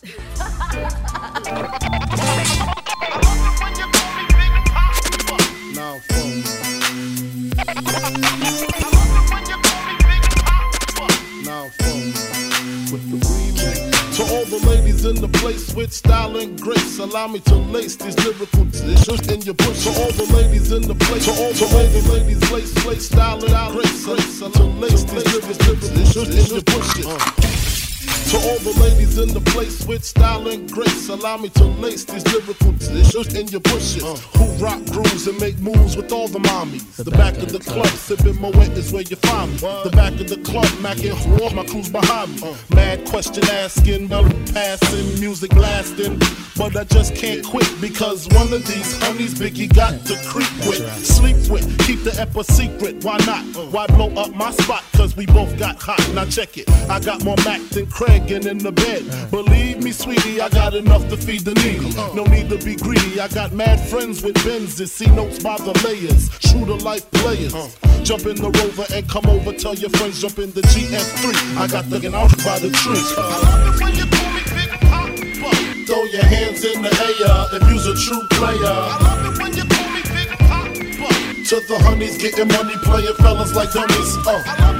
To all the ladies in the place with style and grace, allow me to lace these lyrical dishes in your bush. To all the ladies in the place, to all, the ladies, lace, lace, style and grace, lace, to lace these lyrical dishes in your bushes. To all the ladies in the place with style and grace, allow me to lace these lyrical dishes in your bushes. Uh. Who rock grooves and make moves with all the mommies. The, back, of the club, sipping Moet is where you find me. The back of the club, macking war, my crew's behind me. Uh. Mad question asking, melody passing, music lasting. But I just can't quit because one of these honeys Biggie got to creep with, sleep with, keep the ep a secret. Why not? Uh. Why blow up my spot? Cause we both got hot. Now check it. I got more Mac than Craig in the bed. Believe me, sweetie, I got enough to feed the needy. No need to be greedy. I got mad friends with Benzes, see notes by the layers. True to life players. Jump in the rover and come over. Tell your friends, jump in the GF3. I got the out by the tree. Throw your hands in the air if you's a true player. To the honeys getting money, playing fellas like dummies. Uh.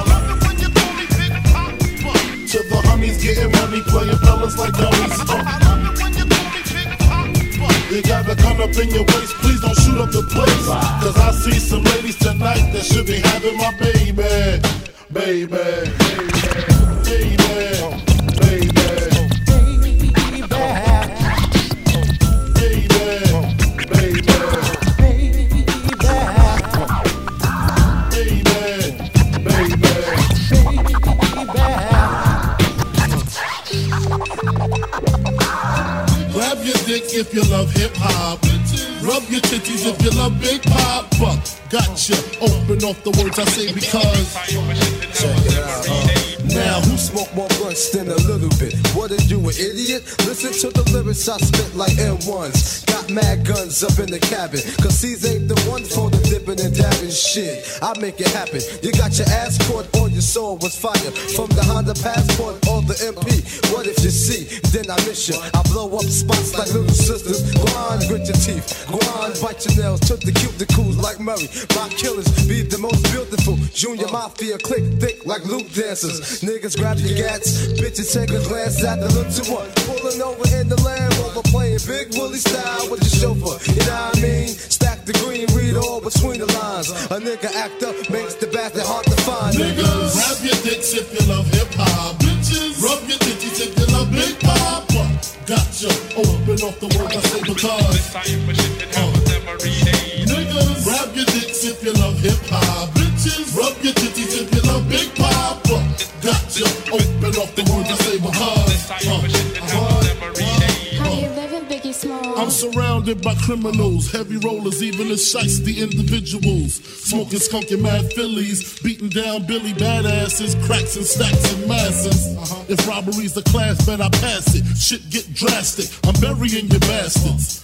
To the honeys getting money, playing fellas like dummies. You got the gun up in your waist, please don't shoot up the place. Cause I see some ladies tonight that should be having my baby. Baby, baby, baby, dick if you love hip hop. Rub your titties if you love big pop. But gotcha. Open off the words I say because. Uh, now, who smoke more blunts than a little bit? What are you, an idiot? Listen to the lyrics I spit like M1s. Got mad guns up in the cabin. Cause these ain't the ones for the dipping and dabbing shit. I make it happen. You got your ass caught or your soul was fire. From the Honda Passport or the MP. What if you see? Then I miss you. I blow up spots like little sisters. On, grit your teeth. On, bite your nails. Took the cuticles like Murray. My killers be the most beautiful. Junior Mafia click thick like loop dancers. Niggas grab your gats. Bitches take a glance at the look to what? Pulling over in the Land Rover. Playing Big Willie style with the chauffeur. You know what I mean? Stack the green, read all between the lines. A nigga act up makes the bastard hard to find. Niggas, grab your dicks if you love hip hop. Bitches, rub your titties if you love big pop. Gotcha. Open off the words I say because. Niggas, grab your dicks if you love hip hop. Bitches, rub your titties if you love big pop. Gotcha. Open off the words I say because. How I'm surrounded by criminals, heavy rollers, even the shiesty individuals. Smoking skunky mad fillies, beating down Billy badasses, cracks and stacks and masses. Uh-huh. If robbery's the class, bet I pass it. Shit get drastic. I'm burying your bastards.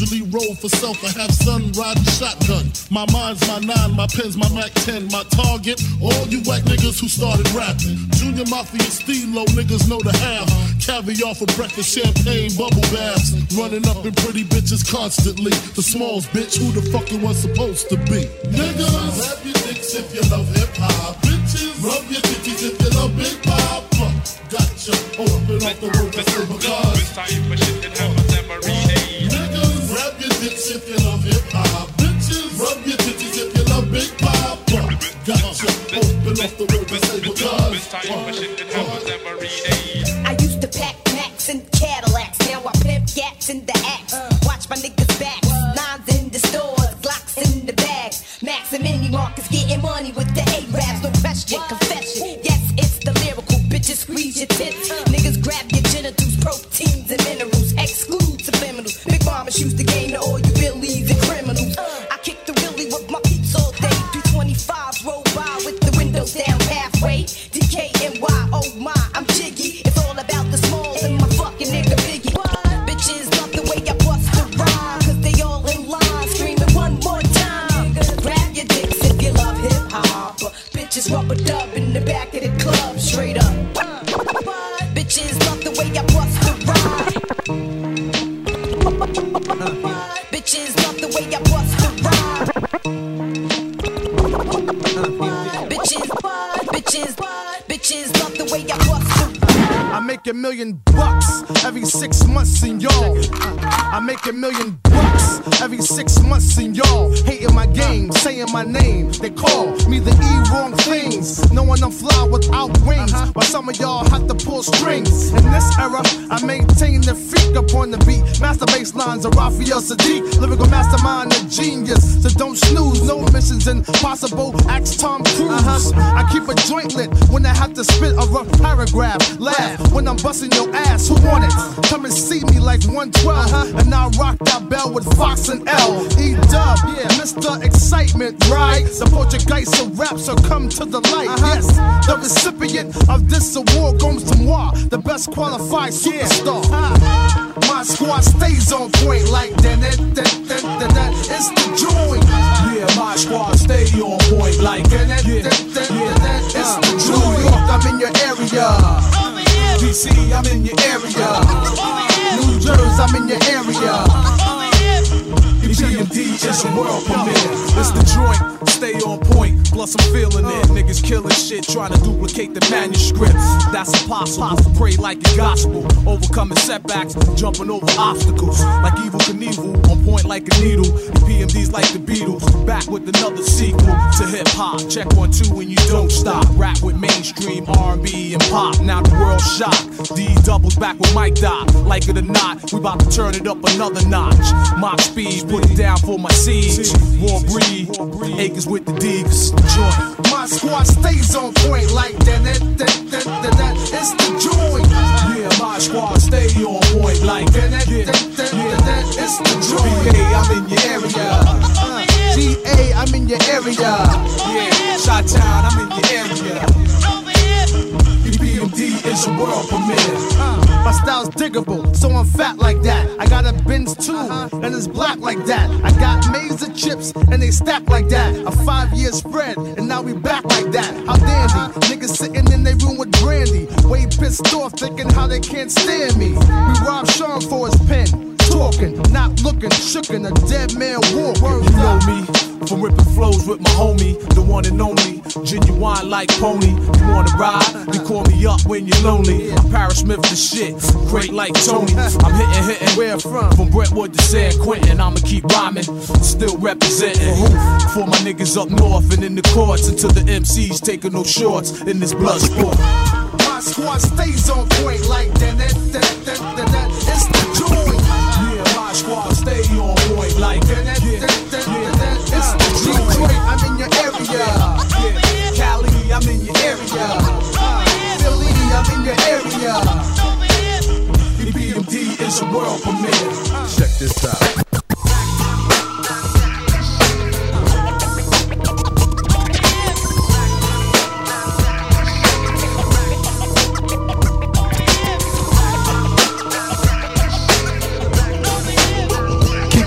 Usually roll for self. I have son riding shotgun. My mind's my nine, my pen's my Mac 10. My target, all you white niggas who started rapping. Junior Mafia Stilo, niggas know the half. Caviar for breakfast, champagne, bubble baths. Running up in pretty bitches constantly. The smalls, bitch, who the fuck it was supposed to be? Niggas, rap your dicks if you love hip hop. Bitches, rub your titties if you love Big Papa. Gotcha, open up the of silver cars. It's time for shit that. Niggas, rap your dicks if you love hip hop. Bitches, rub your titties if you love Big Papa. Gotcha, open up the world of silver cars. It's time for shit that happens every day. I used to pack Macs and Cadillacs. Now I pimp gats in the axe. Watch my niggas back. Nines in the stores, Glocks in the bags. Max and mini markets getting money with the A-Raps. No question, confession. Yes, it's the lyrical. Bitches squeeze your tits. A million bucks every six months in y'all. I make a million bucks every six months in y'all. Hating my game, saying my name. They call me the E wrong things. Knowing I'm fly without wings. Uh-huh. But some of y'all have to pull strings. In this era, I maintain the freak upon the beat. Master bass lines of Raphael Saadiq. Lyrical mastermind, a genius. So don't snooze, no missions impossible. Axe Tom Cruise. Uh-huh. I keep a joint lit when I have to spit a rough paragraph. Laugh when I'm busting your ass. Who want it? Come and see me like 112. And I rock that bell with Fox and L. E dub, yeah, Mr. Excitement, right? The Portuguese of rap, so come to the light. Uh-huh. Yes, the recipient of this award goes to moi, the best qualified superstar. Uh-huh. My squad stays on point like that. It's the joint. Yeah, my squad stay on point like That, yeah, yeah. It's the joint. New York, I'm in your area. DC, I'm in your area. New Jersey, I'm in your area. PMD is a world premiere. It's the joint, stay on point. Plus, I'm feeling it. Niggas killing shit, trying to duplicate the manuscript. That's impossible. Pray like a gospel. Overcoming setbacks, jumping over obstacles. Like Evel Knievel, on point like a needle. The PMD's like the Beatles. Back with another sequel to hip hop. Check one, two, and you don't stop. Rap with mainstream R&B and pop. Now the world's shocked. D doubles back with Mike Doc. Like it or not, we about to turn it up another notch. Mock speed, put it down for my siege. War breed, acres with the digs. Joint. My squad stays on point like that. that, that, that, that, that. It's the joint. Yeah, my squad stay on point like That, that, that, that, that, that. It's the joint. BK, I'm in your area. GA, I'm in your area. Yeah, Shot Town, I'm in your area. BMD is a world premiere. My style's diggable, so I'm fat like that. I got a Benz too, uh-huh. and it's black like that. I got Mazer chips, and they stack like that. A five year spread, and now we back like that. How dandy, uh-huh. niggas sitting in their room with brandy. Way pissed off, thinking how they can't stand me. We robbed Sean for his pen. Talking, not looking, shookin' a dead man walking. You know me from ripping flows with my homie, the one and only, Ginuwine like pony. You wanna ride? You call me up when you're lonely. I'm the shit, great like Tony. I'm hitting, hitting. Where from? From Brentwood to San Quentin, I'ma keep rhyming, still representing. For my niggas up north and in the courts, until the MCs taking no shorts in this blood sport. My squad stays on point like that. that, that, that, that, like yeah, yeah. It's the Detroit, I'm in your area. Cali, I'm in your area. Philly, I'm in your area. The BMD is a world premiere. Check this out.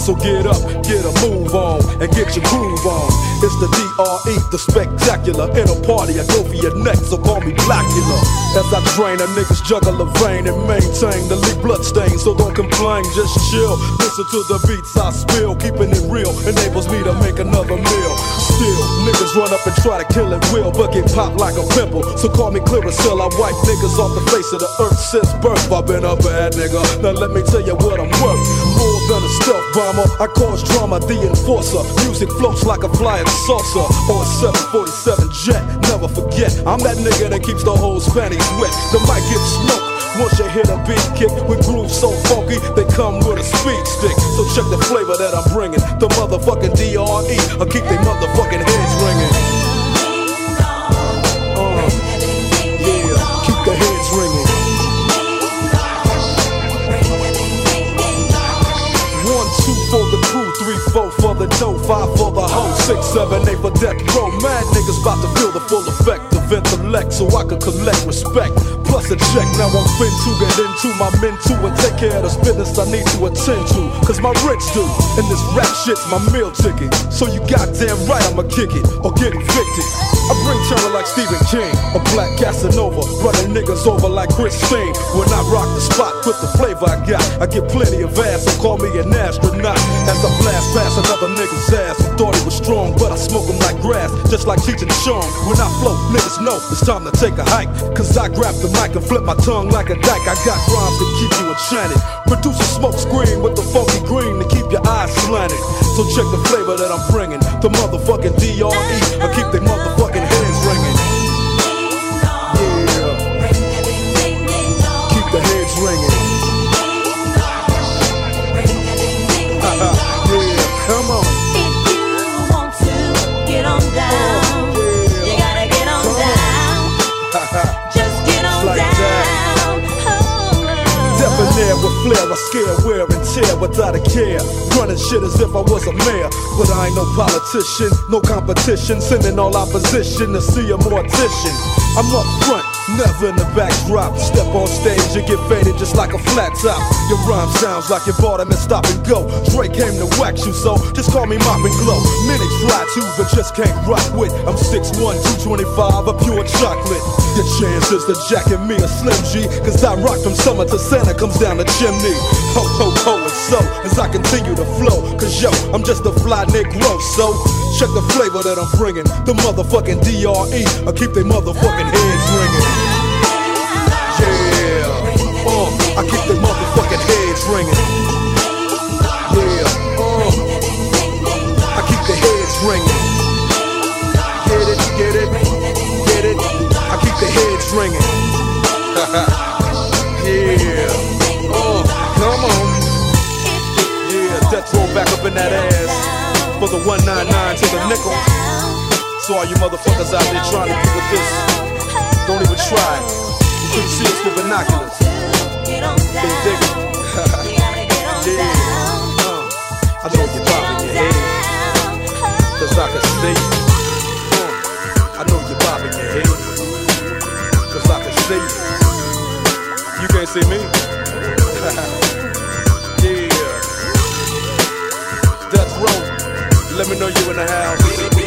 So get up, get a move on, and get your groove on. It's the DRE, the spectacular. In a party, I go for your neck, so call me Blacula. As I drain a nigga's juggle of vein and maintain the leak blood stain. So don't complain, just chill. Listen to the beats I spill, keeping it real enables me to make another meal. Still, niggas run up and try to kill it will, but get popped like a pimple. So call me Clearasil, I wipe niggas off the face of the earth since birth. I've been a bad nigga. Now let me tell you what I'm worth. More than a stealth bomber, I cause drama, the enforcer. Music floats like a flying saucer or a 747 jet. Never forget, I'm that nigga that keeps the whole panties wet. The mic gets smoked. Once you hit a beat kick with grooves so funky, they come with a speed stick. So check the flavor that I'm bringing. The motherfucking DRE, I keep they motherfucking heads ringing. Dough, five for the hoe, six, seven, eight for death row. Mad niggas about to feel the full effect of intellect so I can collect respect. Plus a check, now I'm fin to get into my men too and take care of this business I need to attend to. Cause my rich do, and this rap shit's my meal ticket. So you goddamn right I'ma kick it or get evicted. I bring terror like Stephen King, a black Casanova, running niggas over like Chris Christine. When I rock the spot with the flavor I got, I get plenty of ass, so call me an astronaut. As I blast past another nigga's ass, who thought he was strong, but I smoke him like grass, just like Cheech and Chong. When I flow, niggas know it's time to take a hike. Cause I grab the mic and flip my tongue like a dyke. I got rhymes to keep you enchanted. Produce a smoke screen with the funky green to keep your eyes slanted. So check the flavor that I'm bringing. The motherfucking DRE. I keep they motherfucking heads ringing. Flair, I scare, wear and tear without a care. Running shit as if I was a mayor. But I ain't no politician, no competition. Sending all opposition to see a mortician. I'm up front, never in the backdrop. Step on stage, you get faded just like a flat top. Your rhyme sounds like you bought him and stop and go. Drake came to wax you, so just call me Mop and Glow. Many try to, but just can't rock with. I'm 6'1, 225, a pure chocolate. Your chances to jacket me a Slim G, cause I rock from summer to Santa comes down the chimney. Ho, ho, ho, and so as I continue to flow, cause yo, I'm just a fly Negro, so check the flavor that I'm bringing. The motherfucking DRE, I keep they motherfucking heads ringing. I keep they motherfucking heads ringing. Yeah, uh, I keep the heads ringing. Get it, get it, get it. I keep the heads ringing. yeah, uh, come on. Yeah, Death Row back up in that ass for the 199 to the nickel. So all you motherfuckers out there trying to get with this, don't even try. You couldn't see us with binoculars. Yeah. I know you're bobbing your head, cause I can see. I know you're bobbing your I can see. You can't see me. yeah. Death row. Let me know you in the house.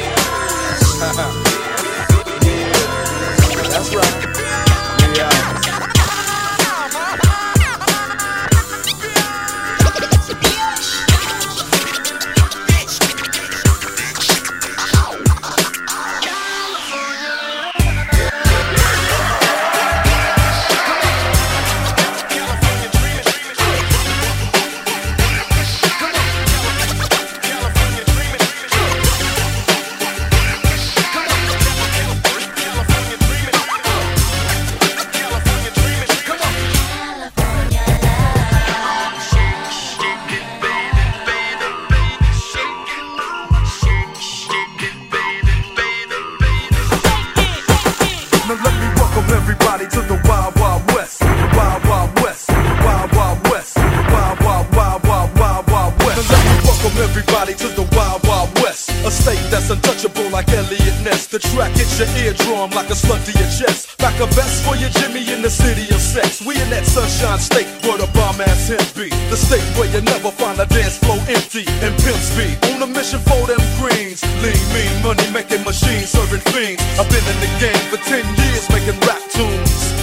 The track, it's your eardrum like a slug to your chest. Back a vest for your Jimmy in the city of sex. We in that sunshine state where the bomb ass hemp be. The state where you never find a dance floor empty and pimp speed. On a mission for them greens. Lean, mean, money making machines, serving fiends. I've been in the game for 10 years making rap tunes.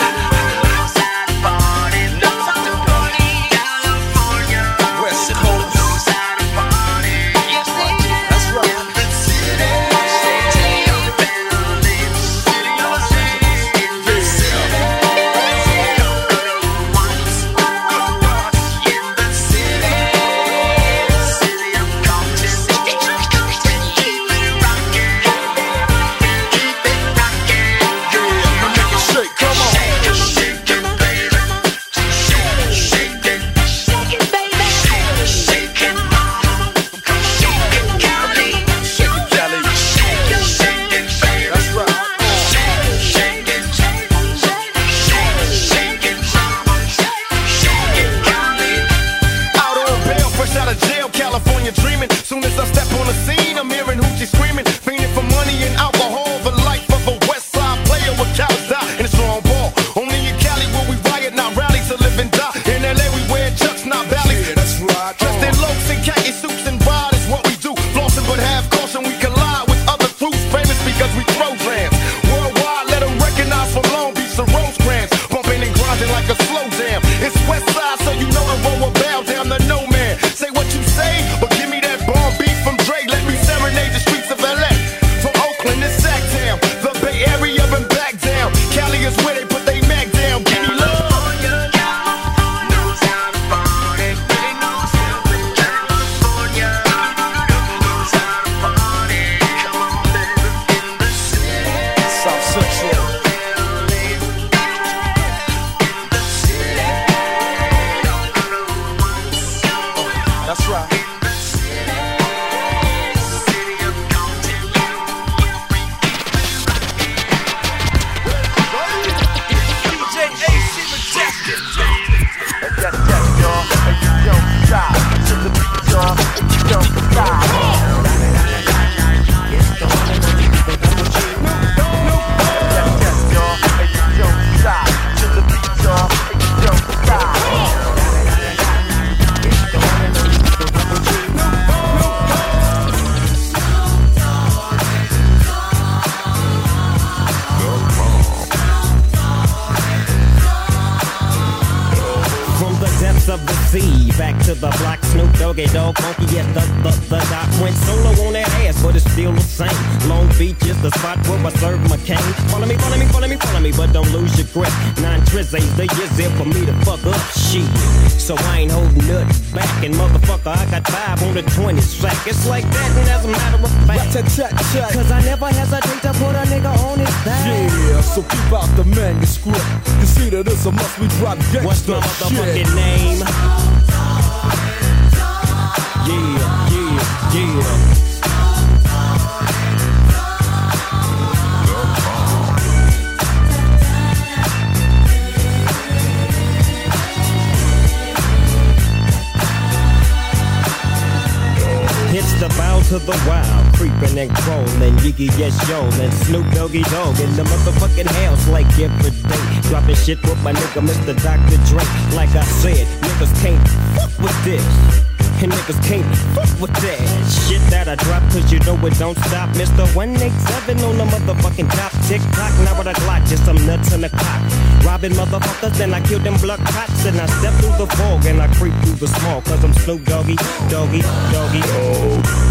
Robbing motherfuckers, and I kill them blood cops. And I step through the fog and I creep through the small. Cause I'm Snoop Doggy, Doggy, Doggy. Oh.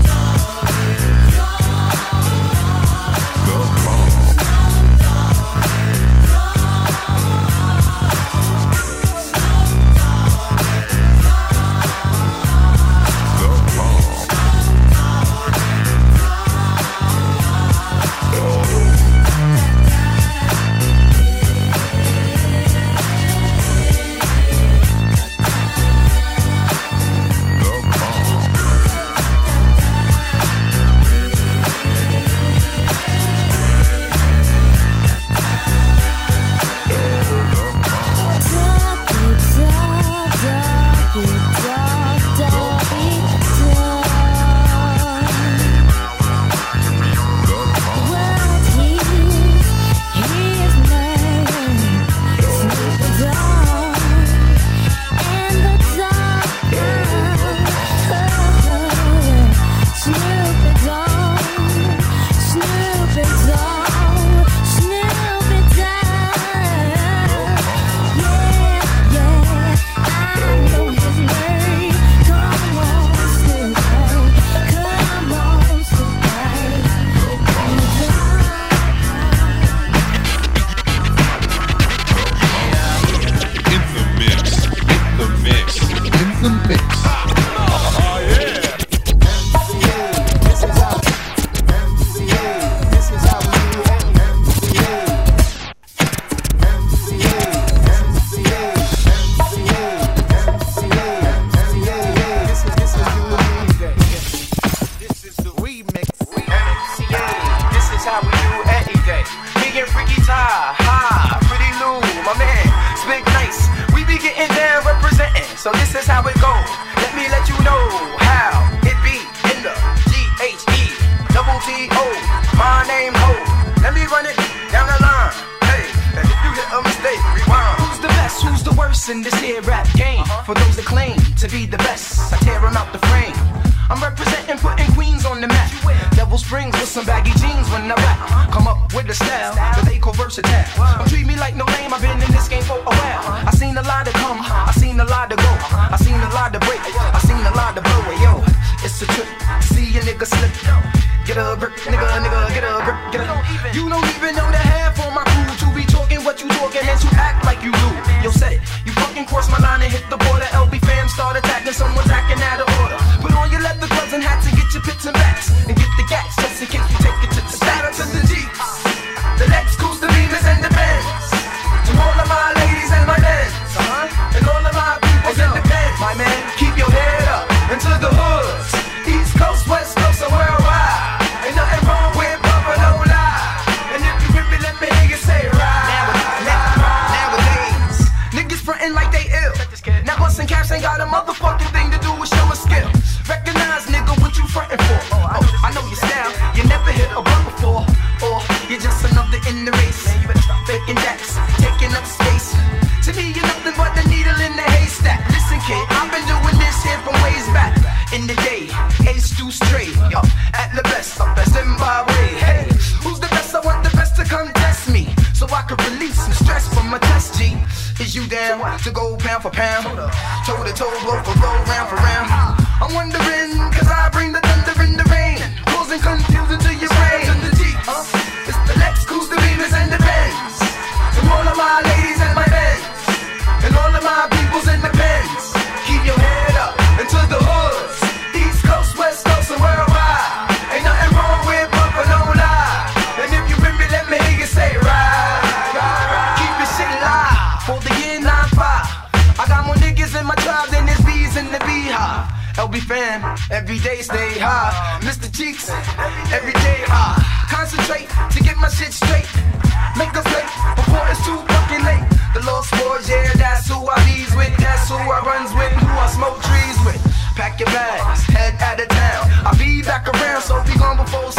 straight. Yo, at the best, I'm best in my way. Hey, who's the best? I want the best to contest me. So I could release some stress from my test, G. Is you down to go pound for pound? Toe to toe, blow for blow, round for round. I'm wondering, cause I bring the thunder in the rain. Causing confusion. high. Mr. Cheeks, every day I concentrate to get my shit straight. Make us late, before it's too fucking late. The Lost Boyz, yeah, that's who I leads with. That's who I runs with, who I smoke trees with. Pack your bags, head out of town. I'll be back around, so be gone before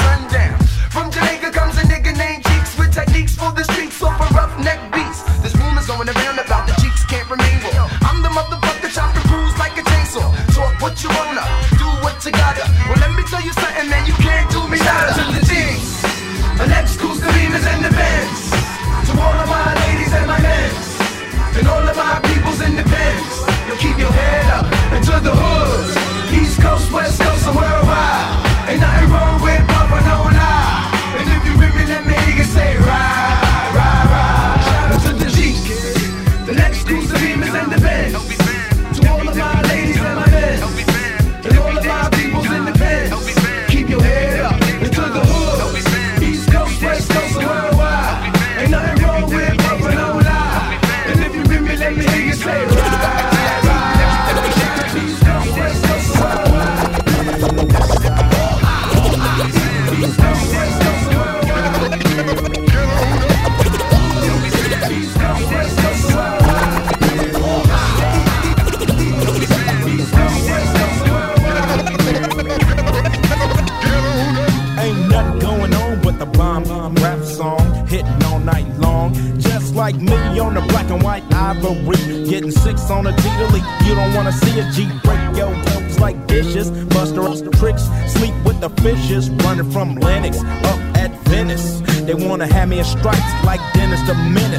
stripes like Dennis the Mint.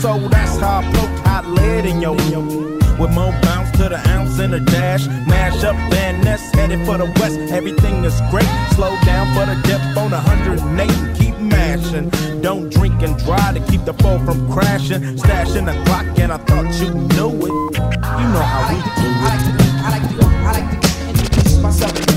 So that's how I broke hot lead in your with more bounce to the ounce and a dash. Mash up Van Ness, headed for the west. Everything is great. Slow down for the depth on 108. Keep mashing. Don't drink and drive to keep the foe from crashing. Stashing the clock, and I thought you knew it. You know how we do it. I like to, I like to, I like to introduce myself.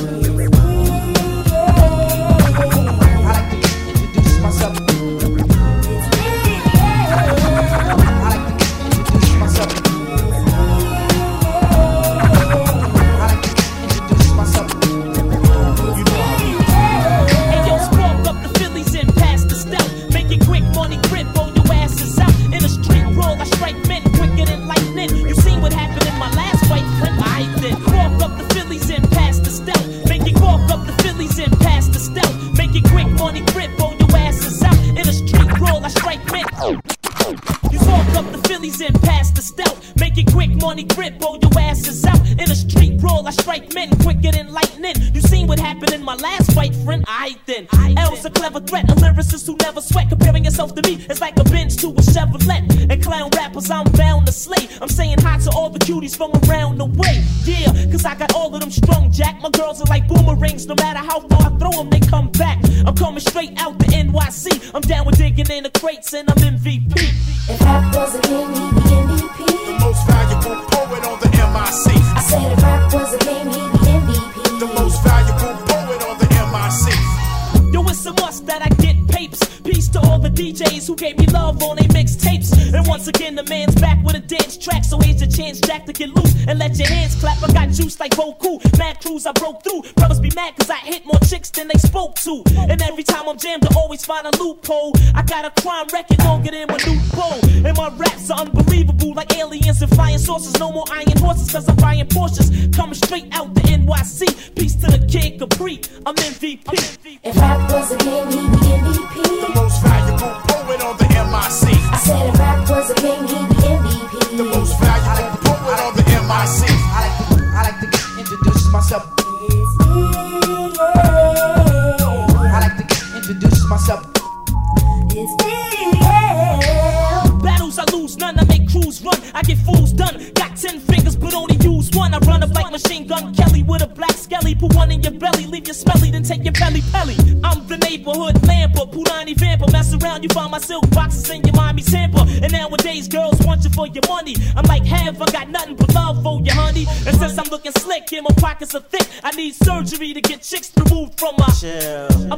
I find a loophole. I got a crime record longer than my new pole. And my raps are unbelievable like aliens and flying saucers. No more iron horses cause I'm buying Porsches. Coming straight out the NYC. Peace to the kid Capri. I'm MVP. If rap was a game,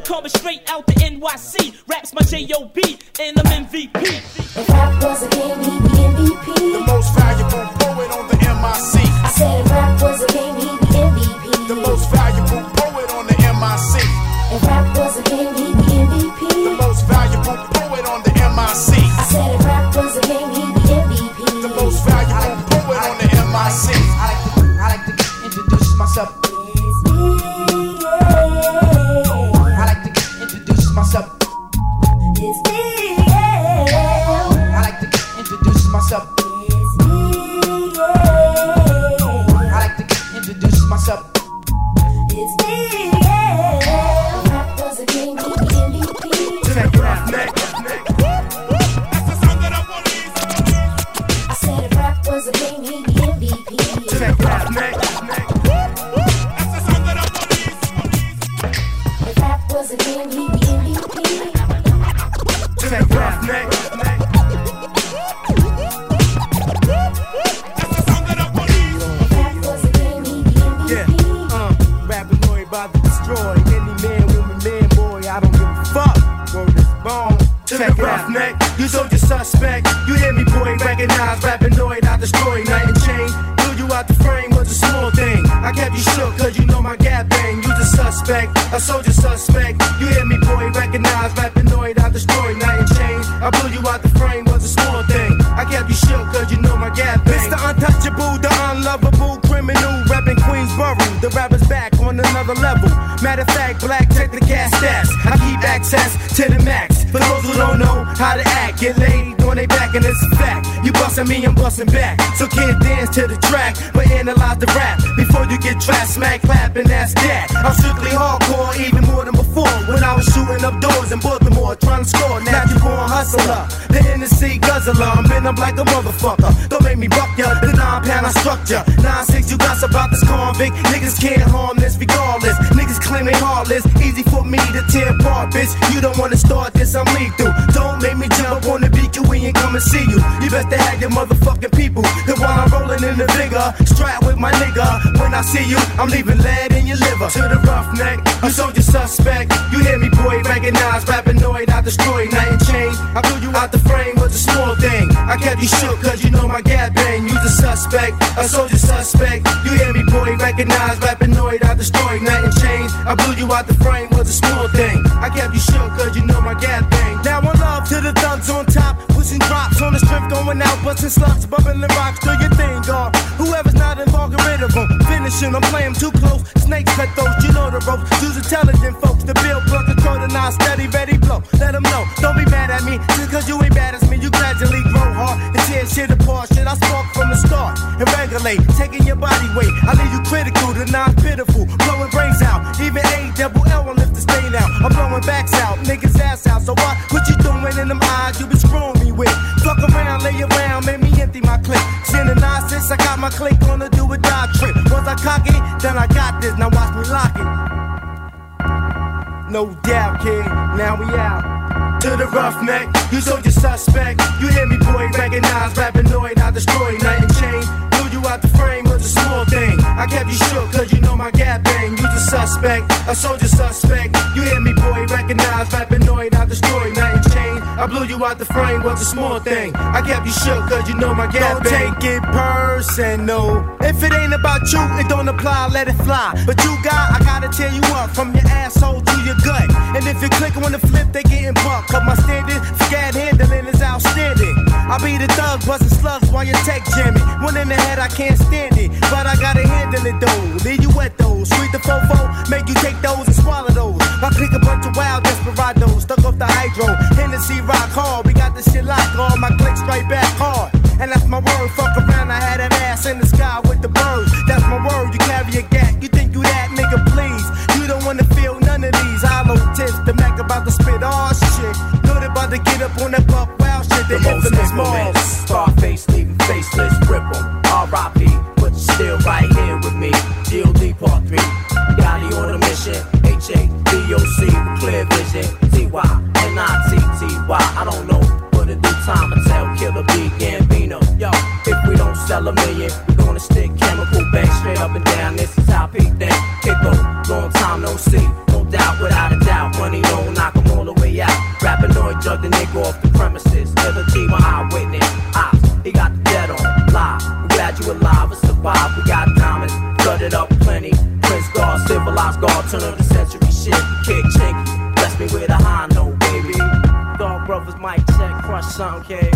coming straight out the NYC. Raps my J.O.B. shook cause you know my gap bang. You the suspect. A soldier suspect. You hear me, boy. Recognize rappinoid. I destroy night and chain. I blew you out the frame was a small thing. I kept you shook cause you know my gap bang. Mr. Untouchable, the unlovable criminal. Rapping Queensboro. The rapper's back on another level. Matter of fact, black, take the gas stats. I keep access to the max. For those who don't know how to act, get laid on their back, and it's a fact. You bustin' me, I'm bustin' back. So can't dance to the track, but analyze the rap before you get trapped, smack, clap, and that's that. I'm strictly hardcore, even more than before. When I was shooting up doors in Baltimore, trying to score. Now you born hustler, in the Hennessy guzzler. I'm been up like a motherfucker. Don't make me buck ya. The nine pound I struck ya. Nine six, you got about this convict. Niggas can't harm this regardless. Niggas claim they heartless. Easy for me to tear apart, bitch. You don't wanna start this, I'm lethal. Don't make me jump on the beat, you we ain't come and see you. You best better have your motherfucking people. The while I'm rolling in the vigor, strap with my nigga. When I see you, I'm leaving lead in your liver. To the roughneck, you soldier suspect. You hear me, boy, recognize rappinoid. I destroy night and chain. I blew you out the frame with a small thing. I kept you shook cause you know my gap bang. You the suspect, a soldier suspect. You hear me, boy, recognize rappinoid. I destroy night and chain. I blew you out the frame with a small thing. I kept you shook cause you know my gap bang. Now one love to the thugs on top, drops on the strip, going out, busting slugs, bubbling rocks, do your thing, God. Whoever's not involved, get rid of them. Finishing, I'm playing too close. Snakes cut those, you know the ropes. Use intelligent folks to build, plug, control the nine, steady, ready, blow. Let them know, don't be mad at me, just cause you ain't bad as me. You gradually grow hard and tear shit apart. Shit, I spark from the start and regulate, taking your body weight. I leave you critical, the non pitiful, blowing brains out. Even A double L will lift the stain out. I'm blowing backs out, niggas ass out. So what? What you doing in them eyes? You been screwing me with. Fuck around, lay around, make me empty my clip. Sin the nonsense, I got my click on the do or die trip. Once I cock it, then I got this. Now watch me lock it. No doubt, kid. Now we out. To the roughneck, you told your suspect. You hear me, boy, recognize rappinoid. I destroy night and chain. Blew you out the frame was a small thing. I kept you shook, cause you know my gap bang. You the suspect, a soldier suspect. You hear me, boy, recognize, rapinoid, I blew you out the frame, was a small thing. I kept you shook, cause you know my gap Don't bang. take it personal. If it ain't about you, it don't apply, let it fly. But you got, I gotta tear you up from your asshole to your gut. And if you click on the flip, they getting bucked. Cause my standard, scat handling is outstanding. I be the thug, busting slugs while you tech Jimmy. One in the head, I can't stand it. But I gotta handle it though. Leave you wet though. Sweet the fofo, make you take those and swallow those. I click a bunch of wild desperados, stuck off the hydro. Hennessy rock hard, we got this shit locked on. My click straight back hard. And that's my word, fuck around, I had an ass in the sky with the birds. That's my word, you carry a gat, you think you that nigga, please. You don't wanna feel none of these hollow tips. The Mac about to spit all shit. Know they about to get up on that buck wild shit. The, The infamous Mars. Scarface leaving faceless, rip 'em. R.I.P. But you're still right here with me. G.O.D. Part 3. Gotti on a mission. H.A.D.O.C. with clear vision. T.Y. N.I.T.T.Y. I don't know. But in due time, I tell Killer B. Gambino. Yo, if we don't sell a million, we gonna stick chemical bang straight up and down. This is how Pete think. Kicko, long time no see. No doubt, without a doubt. Money don't knock 'em all the way out. Rappinoid drug the nigga off the premises. Killer G, my eyewitness. Ops, he got the dead on. Live. I'm glad you alive and survive. We got God, turn of the century shit. Kick chinky, bless me with a high note, baby. Dog brothers mic check, crush some, kid.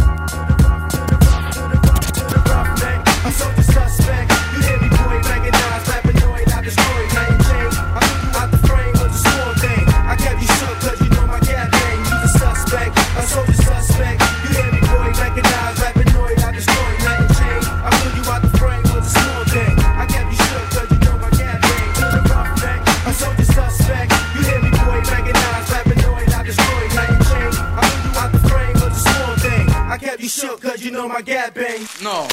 Shook, cause you know my gap bang. No.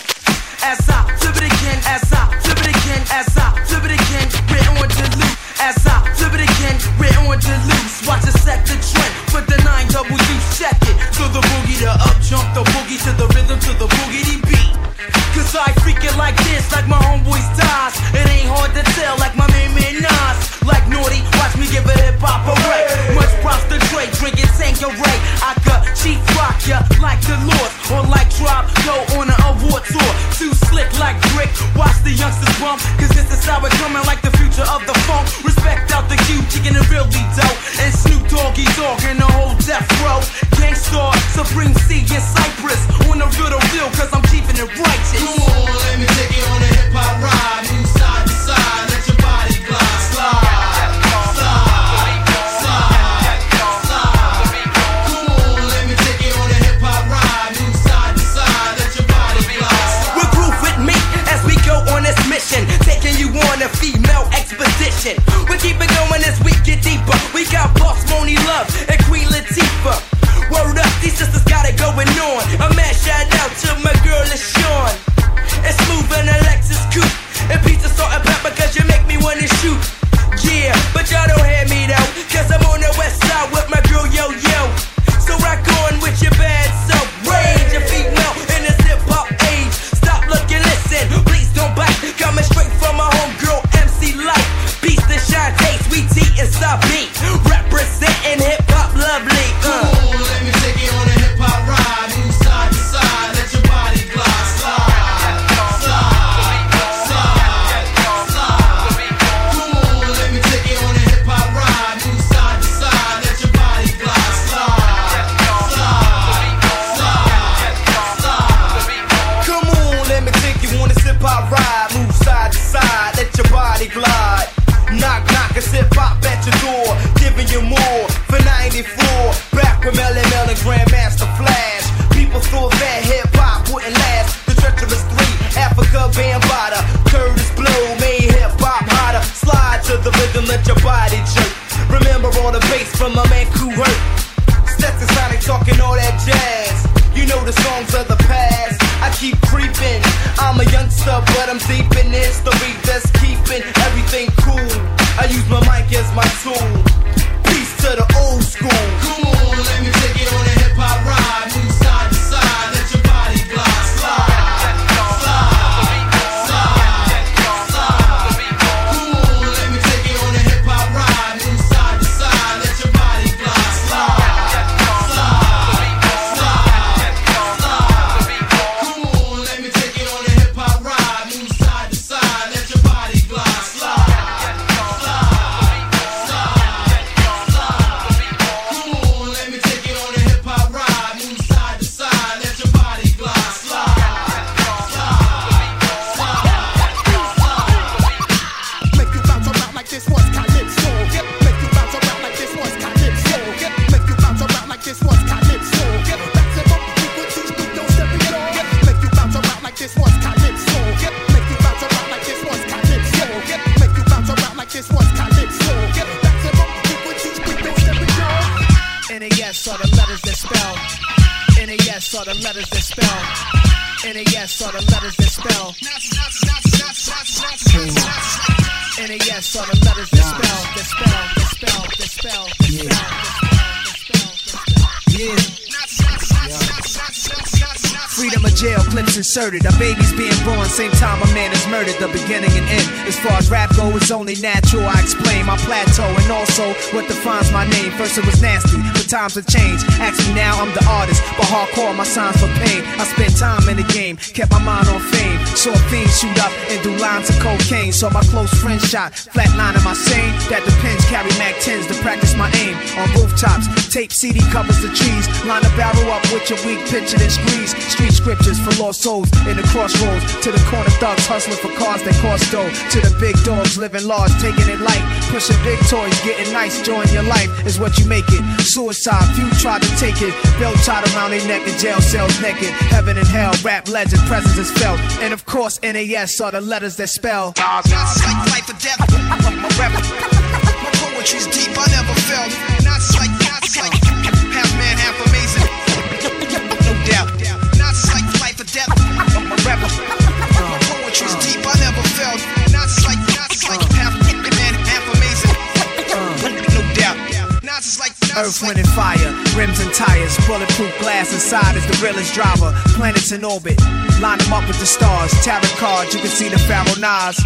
As I flip it again, as I flip it again, as I flip it again, we're on to loot. As I flip it again, we're on to loose. Watch us set the trend, put the nine double U, check it. To the boogie, the up jump, the boogie to the rhythm, to the boogity beat. Cause I freak it like this, like my homeboys dies. It ain't hard to tell, like my man man Nas. Like naughty, watch me give it hip hop array. Much props to Dre, drinking Tanqueray. I could cheap rock ya like the Lord, or like Drop, go on an award tour. Too slick like brick, watch the youngsters bump. Cause this is how it's coming like the future of the funk. Respect out the Q, chicken and really dope. And Snoop Doggy Dogg and the whole death row. Gang Starr, Supreme C in Cypress. On the real to real, cause I'm keeping it righteous. Come on, let me take you on a hip hop ride. Move side to side, let your body glide. Slide, slide, slide, slide. Come on, let me take you on a hip hop ride. Move side to side, let your body glide. We'll groove with me as we go on this mission, taking you on a female expedition. We keep it going as we get deeper. We got Boss Monie Love and Queen Latifah. Word up, these sisters got it going on. A mad shout out to my girl LaShawn. It's smooth and a Lexus coupe. And pizza salt and pepper cause you make me wanna shoot. Yeah, but y'all don't hear me though. Cause I'm on the west side with my girl Yo Yo. So rock on with your bad self. Rage your female in this hip hop age. Stop looking, listen. Please don't bite. Coming straight from my homegirl MC Lyte. Beast and shine taste, we T and stop beat. Representing hip times have changed. Me now, I'm the artist, but hardcore my signs for pain. I spent time in the game, kept my mind shoot up and do lines of cocaine. Saw my close friend shot, flatline in my sane. That depends, carry Mac 10s to practice my aim. On rooftops, tape CD covers the trees. Line a barrel up with your weak picture and squeeze. Street scriptures for lost souls in the crossroads. To the corner thugs hustling for cars that cost dough. To the big dogs living large, taking it light. Pushing big toys, getting nice, join your life is what you make it. Suicide, few try to take it. Belt tied around their neck in jail cells naked. Heaven and hell, rap legend, presence is felt. And of course, NAS are the letters that spell. Life or death. My rap, my poetry's deep. I never felt. Not not half man, half amazing. No doubt. Not life or death. My rap, my poetry's deep. I never felt. Earth, wind, and fire, rims and tires, bulletproof glass inside is the realest driver. Planets in orbit, line them up with the stars. Tarot cards, you can see the Pharaoh Nas.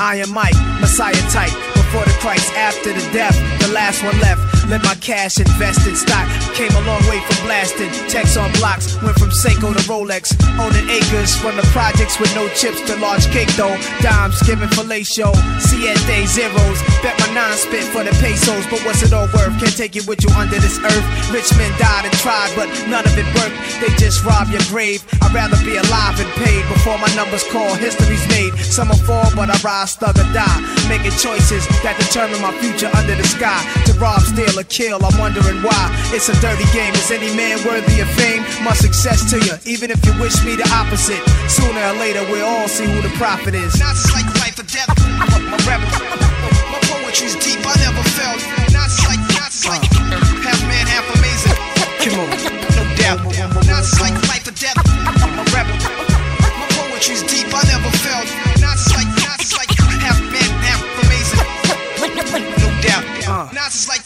Iron Mike, Messiah type. Before the Christ, after the death, the last one left. Let my cash invest in stock. Came a long way from blasting. Text on blocks, went from Seiko to Rolex. Owning acres from the projects with no chips to large cake though. Dimes giving fellatio, siete zeros. Bet my nine spit for the pesos, but what's it all worth? Can't take it with you under this earth. Rich men died and tried, but none of it worked. They just rob your grave. I'd rather be alive and paid before my numbers call. History's made. Some will fall, but I rise, thug or die. Making choices that determine my future under the sky. To rob, steal, or kill, I'm wondering why. It's a dirty game. Is any man worthy of fame? My success to you, even if you wish me the opposite. Sooner or later, we'll all see who the prophet is. Not just like life or death. My rap, my poetry's deep. I never felt. Not just like, not like half man, half amazing. Come on. No doubt. Not just like life or death. My rap, my poetry's deep. I never Not like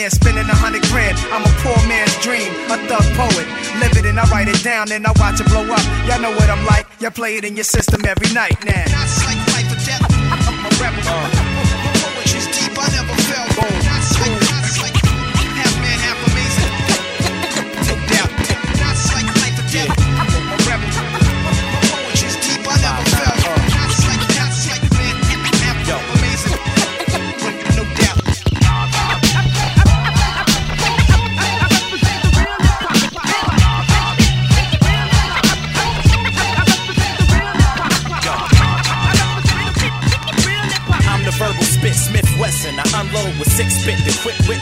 spending a hundred grand. I'm a poor man's dream, a thug poet. Live it and I write it down, and I watch it blow up. Y'all know what I'm like. Y'all play it in your system every night now. Not like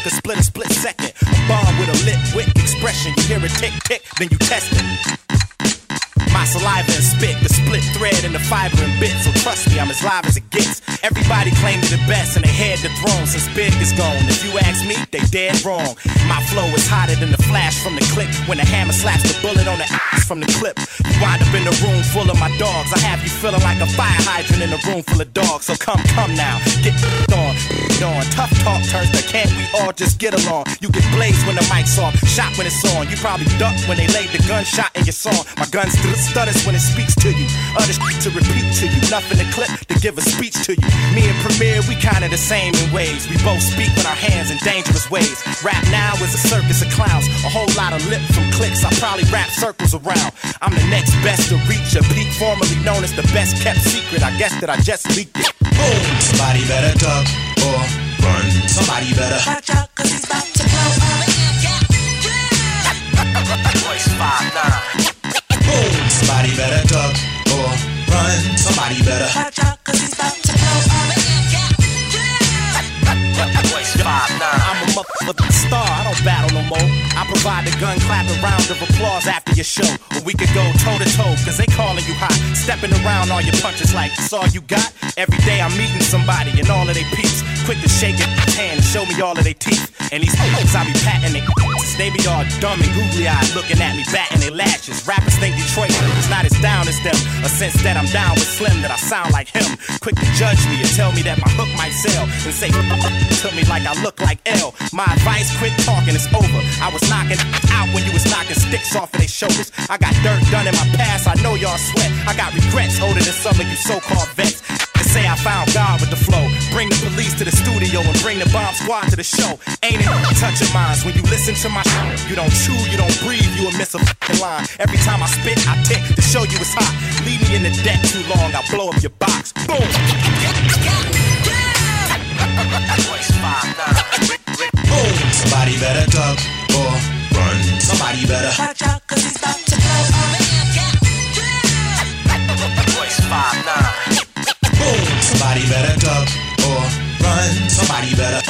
quick split a split second. A bomb with a lit wick expression. You hear it tick tick, then you test it. My saliva and spit, the split thread and the fiber and bit. So trust me, I'm as live as it gets. Everybody claim to the best and they head the throne since Big is gone. If you ask me, they dead wrong. My flow is hotter than the flash from the click when the hammer slaps the bullet on the ass from the clip. You wind up in a room full of my dogs. I have you feeling like a fire hydrant in a room full of dogs. So come, come now, get on, get on. Tough talk turns to can't we all just get along? You get blazed when the mic's off, shot when it's on. You probably duck when they laid the gunshot in your song. My gun st- stutters when it speaks to you. Other shit to repeat to you. Nothing to clip to give a speech to you. Me and Premier, we kinda the same in ways. We both speak with our hands in dangerous ways. Rap now is a circus of clowns. A whole lot of lip from clicks. I probably wrap circles around. I'm the next best to reach a peak, formerly known as the best kept secret. I guess that I just leaked it. Boom! Somebody better duck or run. Somebody better watch out, cause it's about to blow up. Boom! Somebody better duck or run. Somebody better watch out, cause it's about to blow up. Five, I'm a motherfucking star, I don't battle no more. I provide a gun clap and round of applause after your show. Where we could go toe to toe, cause they calling you hot. Stepping around all your punches like that's all you got. Every day I'm meeting somebody and all of they peeps. Quick to shake it, hand and show me all of their teeth. And these hoes I be patting they they be all dumb and googly eyed looking at me, batting their lashes. Rappers think Detroit is not as down as them. A sense that I'm down with Slim, that I sound like him. Quick to judge me and tell me that my hook might sell. And say to me like I look like L. My advice, quit talking, it's over. I was knocking out when you was knocking sticks off of their shoulders. I got dirt done in my past, I know y'all sweat. I got regrets older than some of you so-called vets. They say I found God with the flow. Bring the police to the studio and bring the bomb squad to the show. Ain't it touching minds when you listen to my shit? You don't chew, you don't breathe, you will miss a fucking line. Every time I spit, I tick to show you it's hot. Leave me in the deck too long, I'll blow up your box. Boom. Boom. Somebody better duck or run. Somebody better. Watch out, cause he's about to blow Boom. Somebody better duck or run. Somebody better.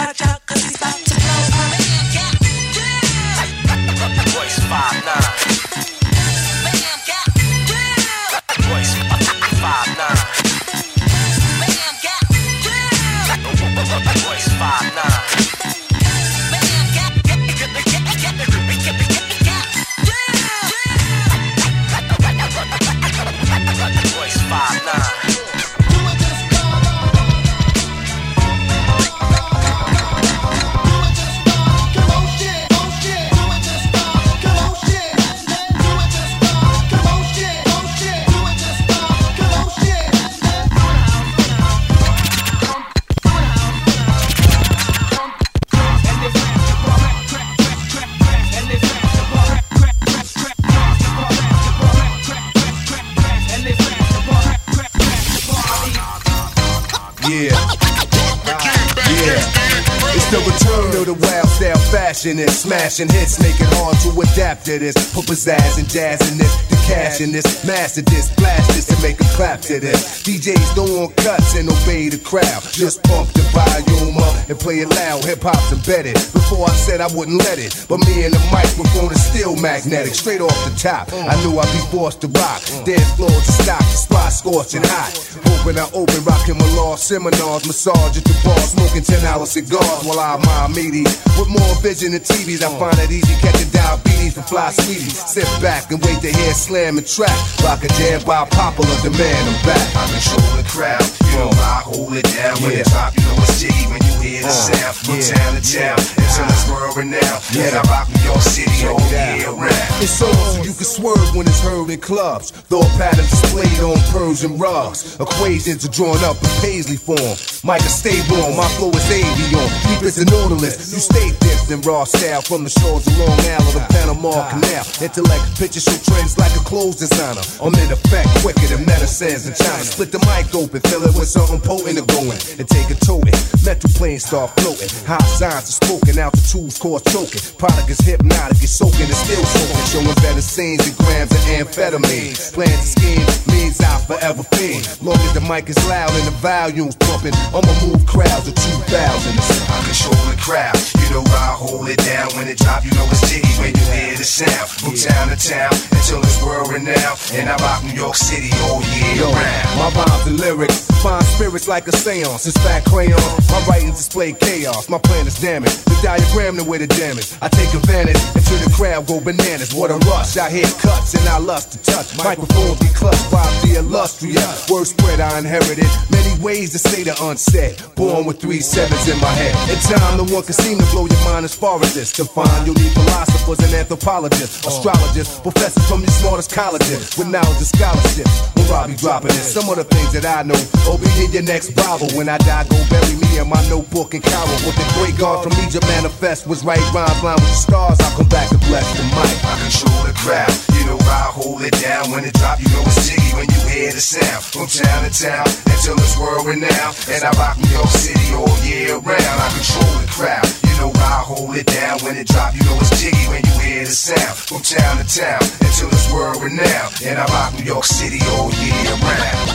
Fashion smashing hits, make it hard to adapt to this. Put pizzazz and jazz in this, the cash in this, master this, blast this, and make a clap to this. DJs don't want cuts and obey the crowd. Just pump the volume up and play it loud. Hip hop's embedded. Before I said I wouldn't let it, but me and the microphone is still magnetic. Straight off the top, I knew I'd be forced to rock. Dance floor to stop, the spot scorching hot. Hoping I open, rocking my law seminars, massage at the bar, smoking 10 hour cigars while I admire meaty. With more vision than TVs, I find it easy catching diabetes from fly sweeties. Sit back and wait to hear slam and track. Rock a jam by popular demand, I'm back. I control the crowd, you know I hold it down. When Yeah. it you know it's jiggy when you hear the Uh, sound. From yeah. town to town, until it's world renowned. And I rock New York City all year round. It's on so you can swerve when it's heard in clubs. Thought patterns displayed on Persian rugs. Equations are drawn up in paisley form. Micah stay warm, my flow is avion. Deep as the Nautilus. You stay dipped in raw style from the shores of Long Island to the Panama Canal. Intellect pictures show trends like a clothes designer. I'm in effect quicker than medicines in China. Split the mic open, fill it with something potent and going. And take a toting. Metal planes start floating. High signs are spoken, altitudes cause choking. Product is hypnotic, it's soaking, it's still soaking. Showing better scenes and grams of amphetamine. Plans to scheme means I'll forever fiend. Long as the mic is loud and the volume's pumping, I'ma move crowds of 2,000. I control the crowd, you know I hold it down. When it drop, you know it's jiggy when you hear the sound. From town to town, until it's world renowned. And I rock New York City all year Yo, round. my rhymes and lyrics find spirits like a seance. It's fat crayon. My writings display chaos. My plan is damaged. The diagram the way the damage. I take advantage until the crowd go bananas. What a rush. I hear cuts and I lust to touch. Microphones be clutched by the illustrious. Word spread I inherited. Many ways to say the unsaid. Born with three sevens in my head. In time, no one can seem to blow your mind as far To find you'll need philosophers and anthropologists, oh. astrologists, professors from the smartest colleges with knowledge and scholarship. Where I be dropping it. Some of the things that I know. Oh, be in your next Bible. When I die, go bury me in my notebook and Cairo. What the great God from Egypt manifest was right rhymes line with the stars. I'll come back to bless the mic. I control the crowd, you know I hold it down. When it drop, you know it's jiggy when you hear the sound. From town to town until it's world renowned. And I rock New York City all year round. I control the crowd. You know I hold it down. When it drop, you know it's jiggy when you hear the sound. From town to town until it's world renowned. And I rock New York City all year round.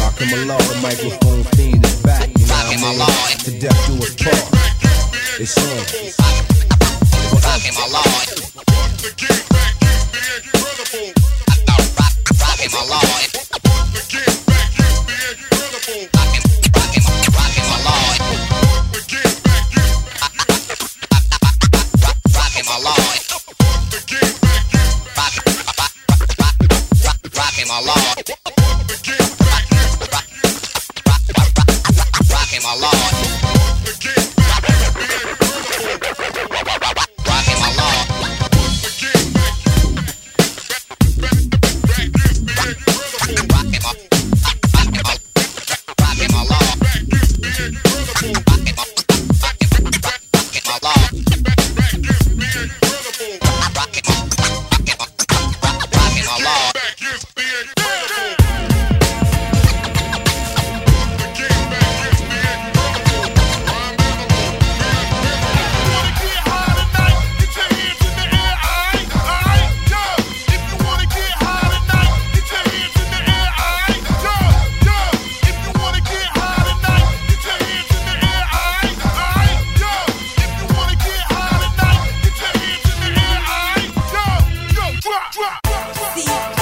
Rockin' my law, the microphone fiend is back. You know what I mean? To death do us part. It's on. Rockin' my lord. Rockin' my lord. Rockin' Rockin' my lord. See,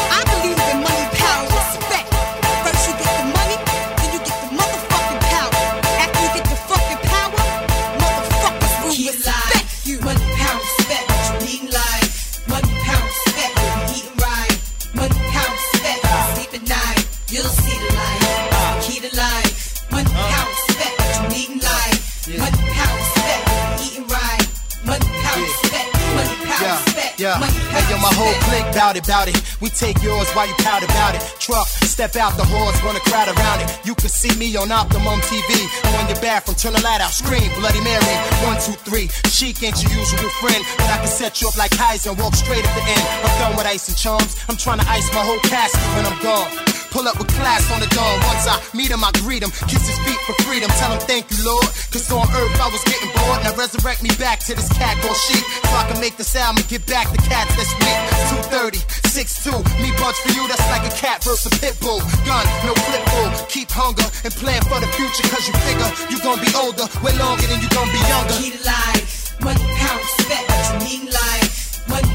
bout it, bout it. We take yours while you pout about it. Truck, step out the horse, run a crowd around it. You can see me on Optimum TV. On your bathroom, turn the light out, scream, Bloody Mary. One, two, three. Chic ain't your usual friend, but I can set you up like Heisen, walk straight at the end. I'm done with ice and charms. I'm trying to ice my whole casket when I'm gone. Pull up with class on the dawn. Once I meet him, I greet him. Kiss his feet for freedom. Tell him thank you, Lord. Cause on earth I was getting bored. Now resurrect me back to this cat called sheep. So I can make this album and get back the cats that's weak. 230, 6'2. Me buds for you, that's like a cat versus a pit bull. Gun, no flip bull. Keep hunger and plan for the future. Cause you figure you gon' be older. Way longer than you gon' be younger. To life. Money, power, respect. Need life. Money,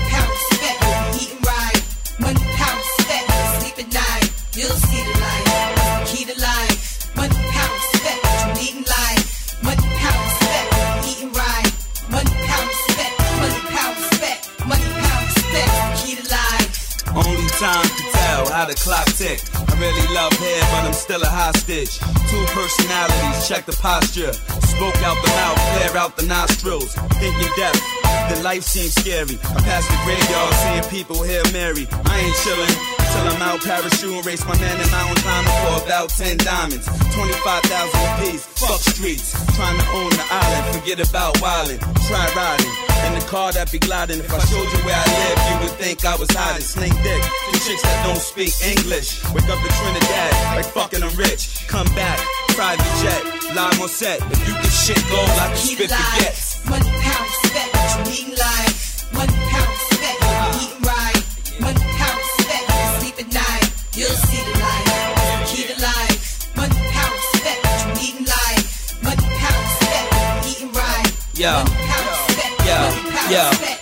time can tell how the clock tick. I really love hair, but I'm still a hostage. Two personalities, check the posture. Spoke out the mouth, clear out the nostrils. Thinking death, then life seems scary. I pass the graveyard, seeing people here marry. I ain't chillin' till I'm out parachute and race my man and mountain climbing for about 10 diamonds. 25,000 apiece, fuck streets. Trying to own the island, forget about wildin'. Try riding. In the car that be gliding. If I showed you where I live, you would think I was hiding. Sling dick, the chicks that don't speak English. Wake up in Trinidad, like fucking I'm rich. Come back, private jet, live on set. If you can shit gold, I can spit to forget. Money,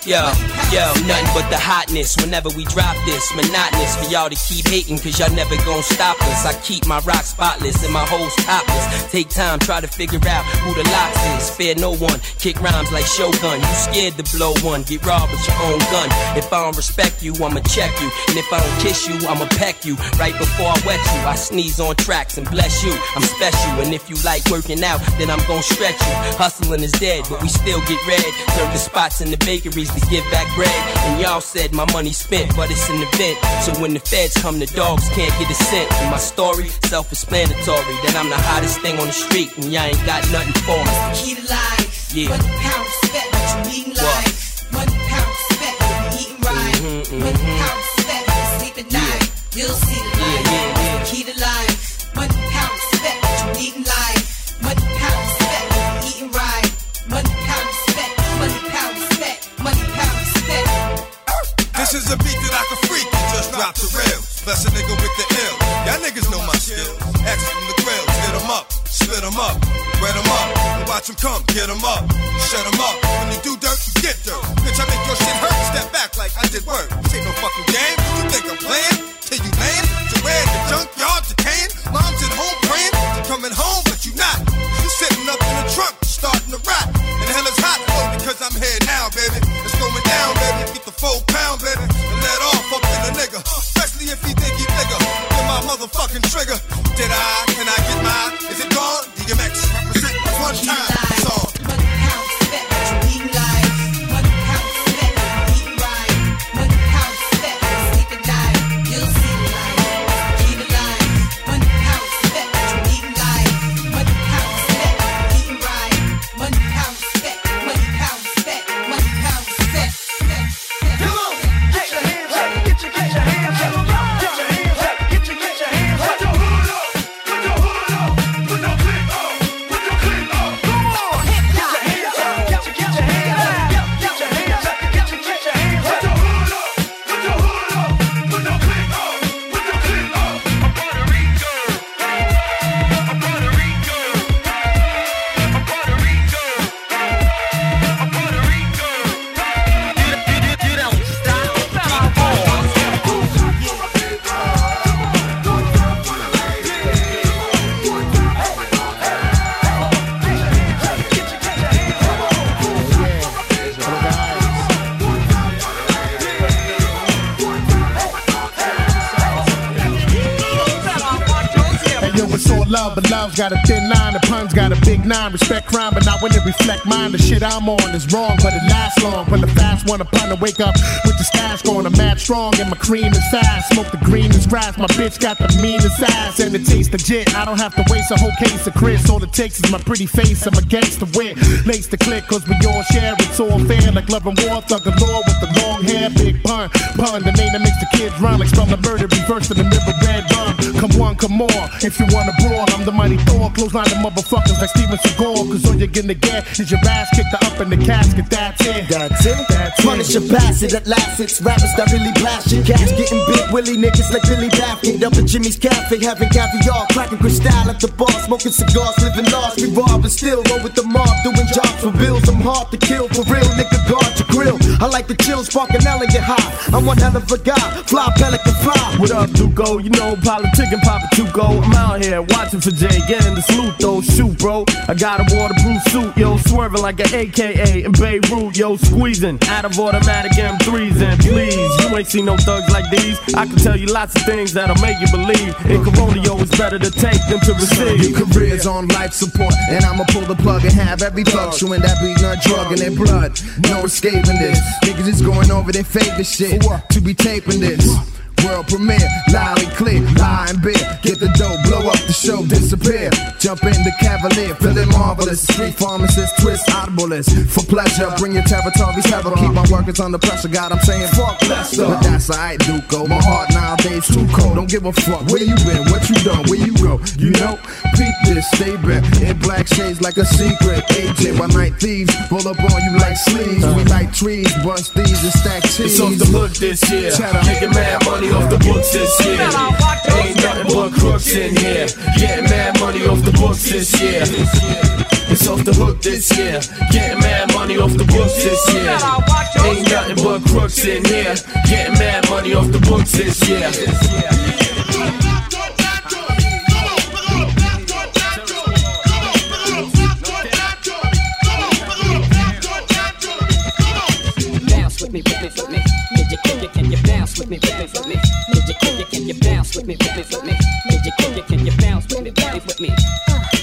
yo, yo, nothing but the hotness whenever we drop this. Monotonous for y'all to keep hating, cause y'all never gon' stop us. I keep my rock spotless and my hoes topless. Take time, try to figure out who the locks is. Fear no one, kick rhymes like Shogun. You scared to blow one, get robbed with your own gun. If I don't respect you, I'ma check you. And if I don't kiss you, I'ma peck you. Right before I wet you, I sneeze on tracks and bless you. I'm special, and if you like working out, then I'm gon' stretch you. Hustling is dead, but we still get red. Serve the spots in the bakeries to give back bread. And y'all said my money spent, but it's an event. So when the feds come, the dogs can't get a cent. And my story, self explanatory. That I'm the hottest thing on the street, and y'all ain't got nothing for me. Key to life. Yeah. One pound respect, what you need in life. One pound respect, eating right. Mm-hmm, mm-hmm. One pound respect, sleep at night. Yeah. You'll see the rails. Bless a nigga with the ill. Y'all niggas know my skills. X from the grills, hit 'em up, split 'em up, wet 'em up, and watch 'em come, get 'em up, shut 'em up. When you do dirt, you get dirt. Bitch, I make your shit hurt. Step back like I did work. This ain't no fucking game. You think I'm playing? Till you lame? To where the junkyard decaying? Mom's at home praying. Coming home, but you not. You sitting up in the trunk, starting to rap. And the hell is hot, oh, because I'm here now, baby. It's going down, Get the baby. And let off up in a nigga. Especially if he think he bigger than my motherfucking trigger. Did I? Got a thin line. The puns got a big nine. Respect crime, but not when it reflect mine. The shit I'm on is wrong, but it lasts long. But the fast one upon to wake up with the stash going. I'm mad strong, and my cream is fast. Smoke the green is grass. My bitch got the meanest ass, and it tastes legit. I don't have to waste a whole case of Chris. All it takes is my pretty face. I'm against the wit. Lace the click, cause we all share. It's all fair, like love and war. Thug law with the long hair. Big pun, pun. The name that makes the kids run. Like spell the murder, reverse to the bum. Come one, come more. If you wanna brawl, I'm the mighty Thor. Close line of motherfuckers like Steven Seagal. Cause all you're gonna get is your ass kicked up in the casket. That's it. That's it. That's Punish your bastard at last. It's rappers that really blast your gas. Getting big willy niggas like Billy Baffin. Up at Jimmy's Cafe, having caviar. Cracking crystal at the bar. Smoking cigars, living lost. We rob and still roll with the mob. Doing jobs for bills. I'm hard to kill for real. Nigga, guard your grill. I like the chill, sparking elegant high. I'm one hell of a guy. Fly pelican fly. What up, Duco? You know, politic and Papa Tuco. I'm out here watching for Jay, getting the salute though. Shoot, bro. I got a waterproof suit, yo, swerving like an AKA in Beirut, yo, squeezing out of automatic M3s. And please, you ain't seen no thugs like these. I can tell you lots of things that'll make you believe. In Corona, yo, it's better to take than to receive. Your career's on life support, and I'ma pull the plug and have every thug chewing that beat nut drug in their blood. No escaping this. Niggas is going over their favorite shit to be taping this. World premiere, loud and clear, lie and beer. Get the dough, blow up the show, disappear. Jump in the cavalier, feeling marvelous. Street pharmacist, twist audiblest. For pleasure, bring your territory several. Keep my workers under pressure, God, I'm saying fuck Lester. But that's alright, Duco. My heart nowadays too cold. Don't give a fuck where you been, what you done, where you go. You know, peep this, stay back. In black shades like a secret. AJ, by night thieves, roll up on you like sleeves. We like trees, bust these and stack cheese. It's off the hook this year. Chatter making mad money off the books this year. Ain't nothing but crooks in here. Getting mad money off the books this year. It's off the hook this year. Getting mad money off the books this year. Ain't nothing but crooks in here. Getting mad money off the books this year. bounce with me, with me, with me? Can you, bounce with me, with me, with me? You, can you, can you bounce with me, with me, with me? You, can you, can you bounce with me, with me, with me?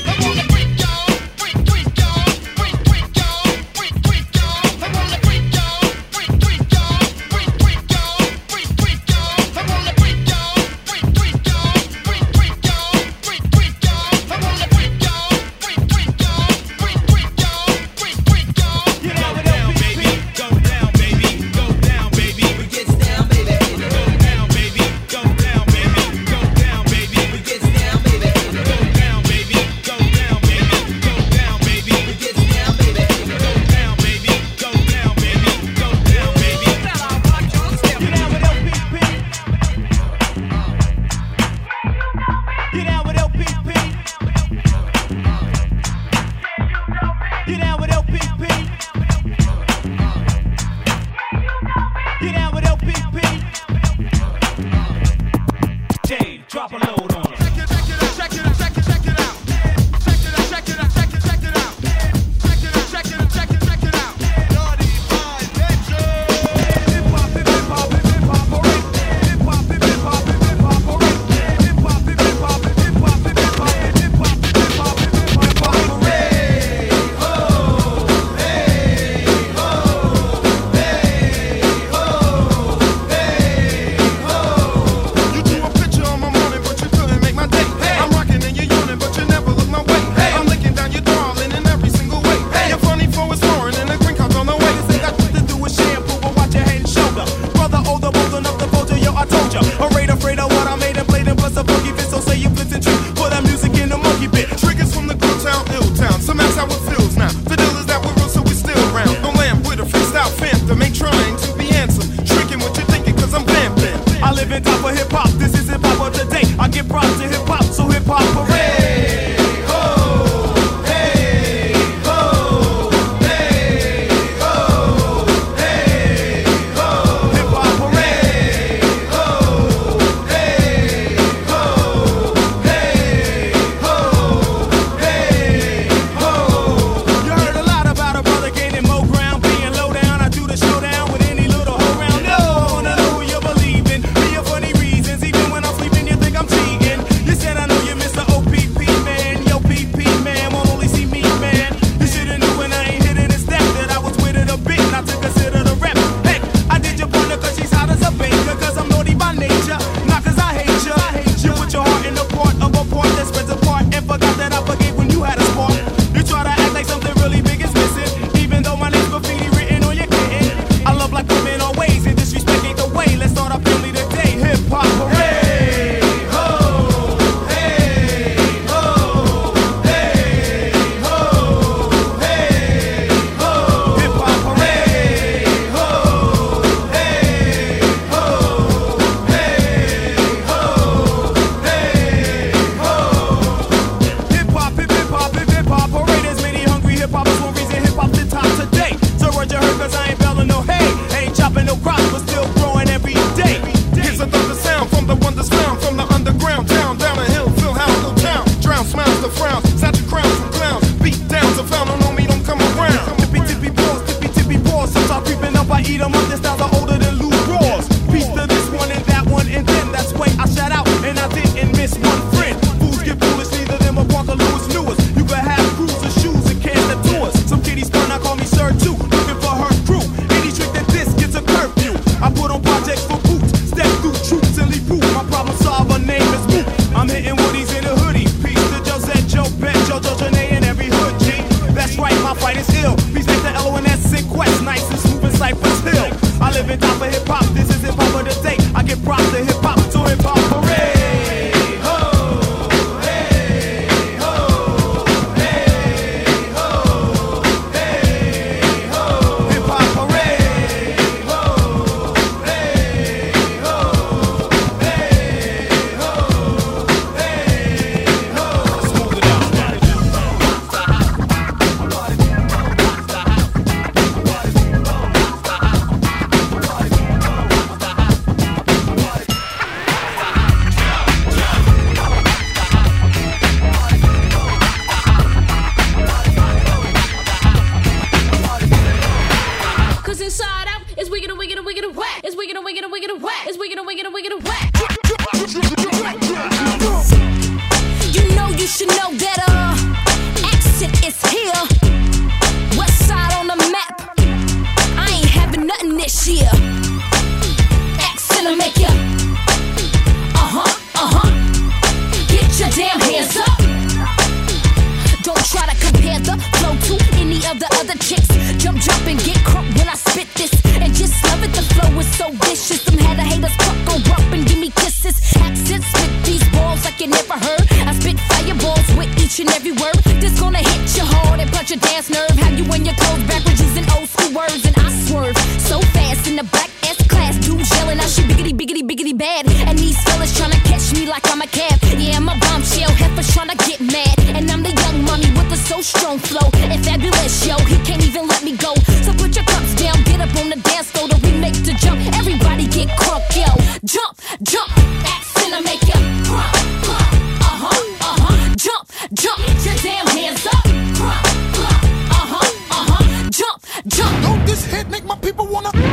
of the other chicks. Jump, jump, and get crunk when I spit this. And just love it, the flow is so vicious. Them had haters fuck, go up and give me kisses. Accent spit these balls like you never heard. I spit fireballs with each and every word. This gonna hit you hard and punch your dance nerve. Have you in your clothes backwards using old school words. And I swerve so fast in the black S class. Dudes yelling, I shit biggity, biggity, biggity bad. And these fellas trying to catch me like I'm a cat. strong flow and fabulous, yo. He can't even let me go. So put your cups down, get up on the dance floor to remake the jump. Everybody get crunk, yo. Jump, jump, action to make ya crunk, crunk, uh huh, uh huh. Jump, jump, get your damn hands up, crunk, crunk, uh huh, uh huh. Jump, jump. Oh, this hit make my people wanna.